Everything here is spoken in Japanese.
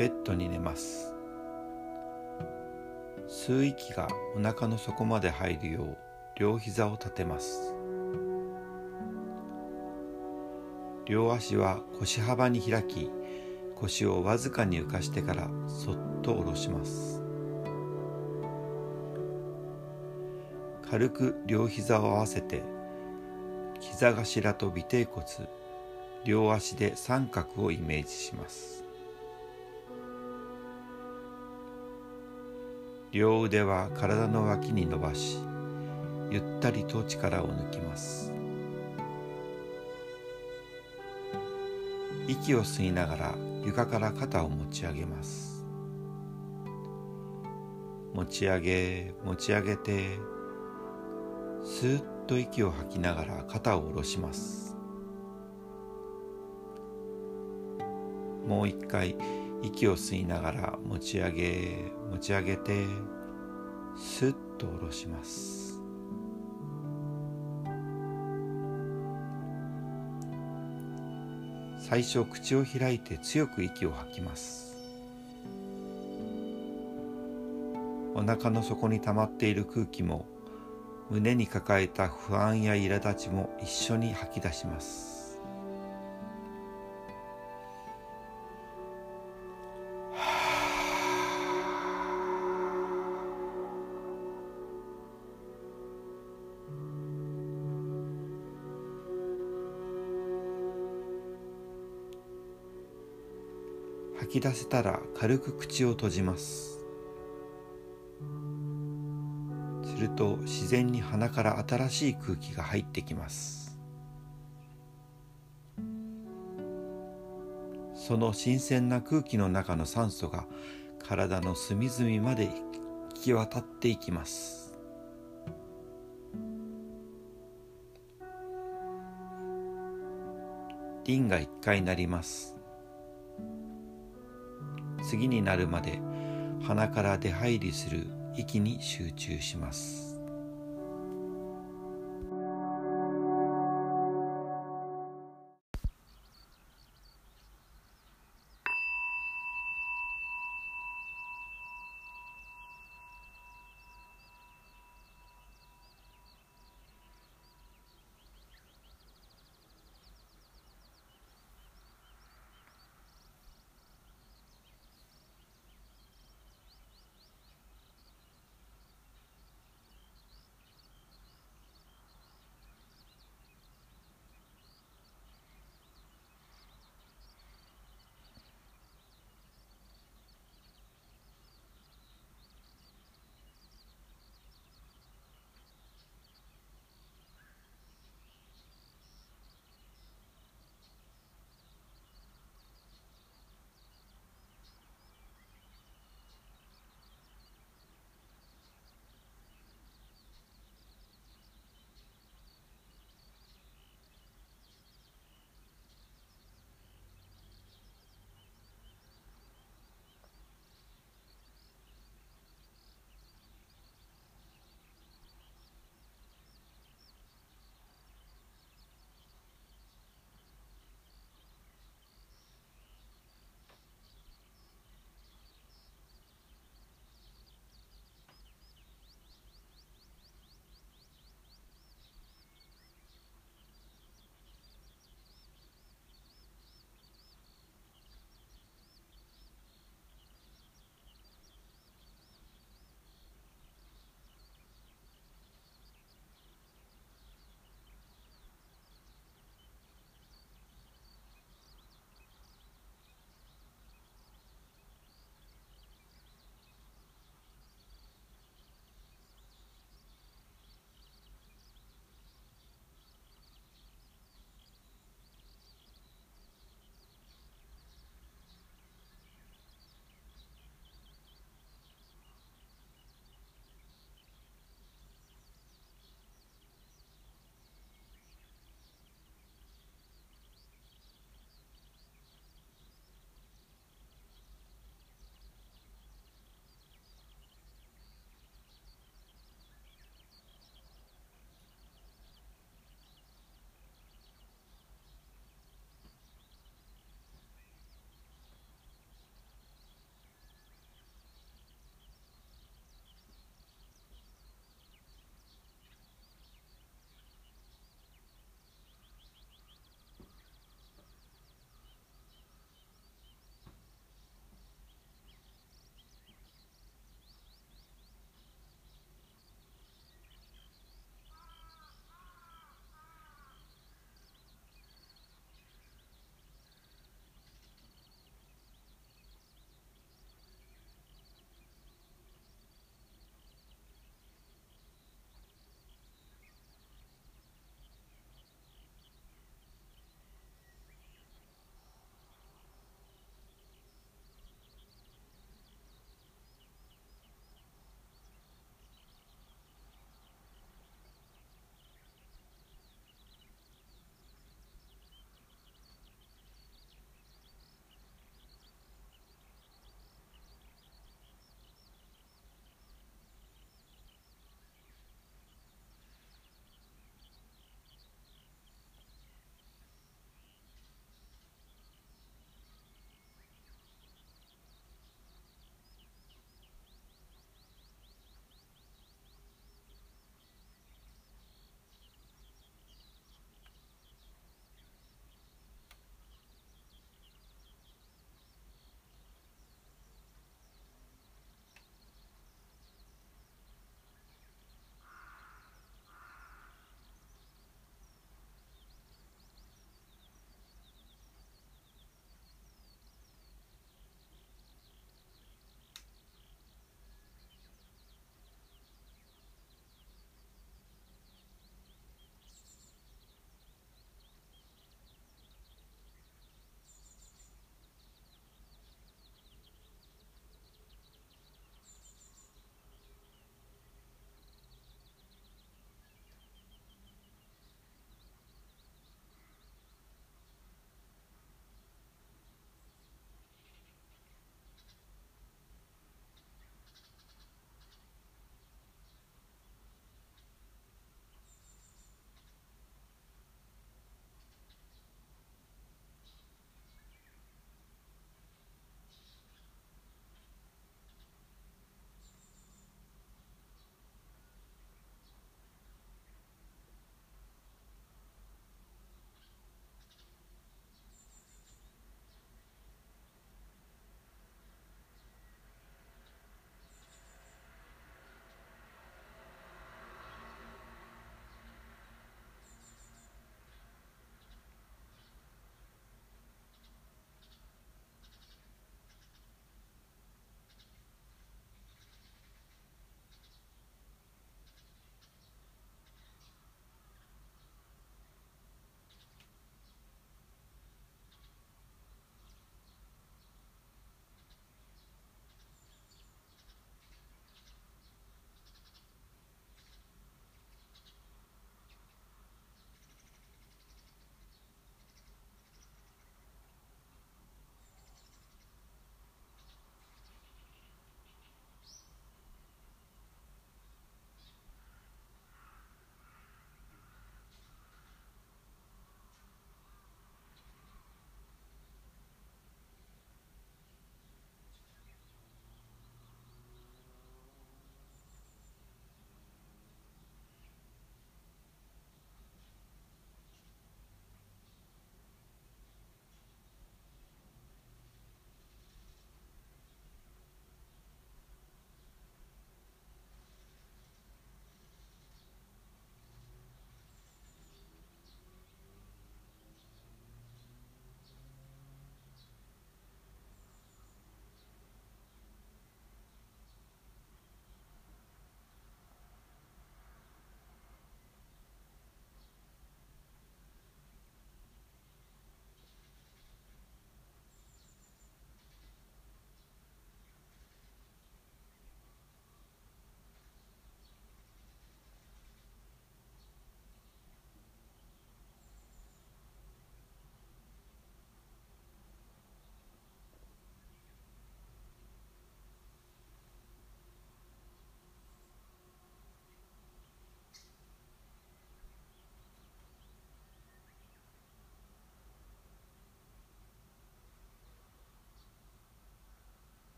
ベッドに寝ます。吸う息がお腹の底まで入るよう両膝を立てます。両足は腰幅に開き腰をわずかに浮かしてからそっと下ろします。軽く両膝を合わせて膝頭と尾てい骨両足で三角をイメージします。両腕は体の脇に伸ばしゆったりと力を抜きます。息を吸いながら床から肩を持ち上げます。持ち上げ持ち上げてスーッと息を吐きながら肩を下ろします。もう一回息を吸いながら持ち上げ持ち上げてスッと下ろします。最初口を開いて強く息を吐きます。お腹の底に溜まっている空気も胸に抱えた不安や苛立ちも一緒に吐き出します。吐き出せたら軽く口を閉じます。すると自然に鼻から新しい空気が入ってきます。その新鮮な空気の中の酸素が体の隅々まで行き渡っていきます。リンが一回なります。次になるまで鼻から出入りする息に集中します。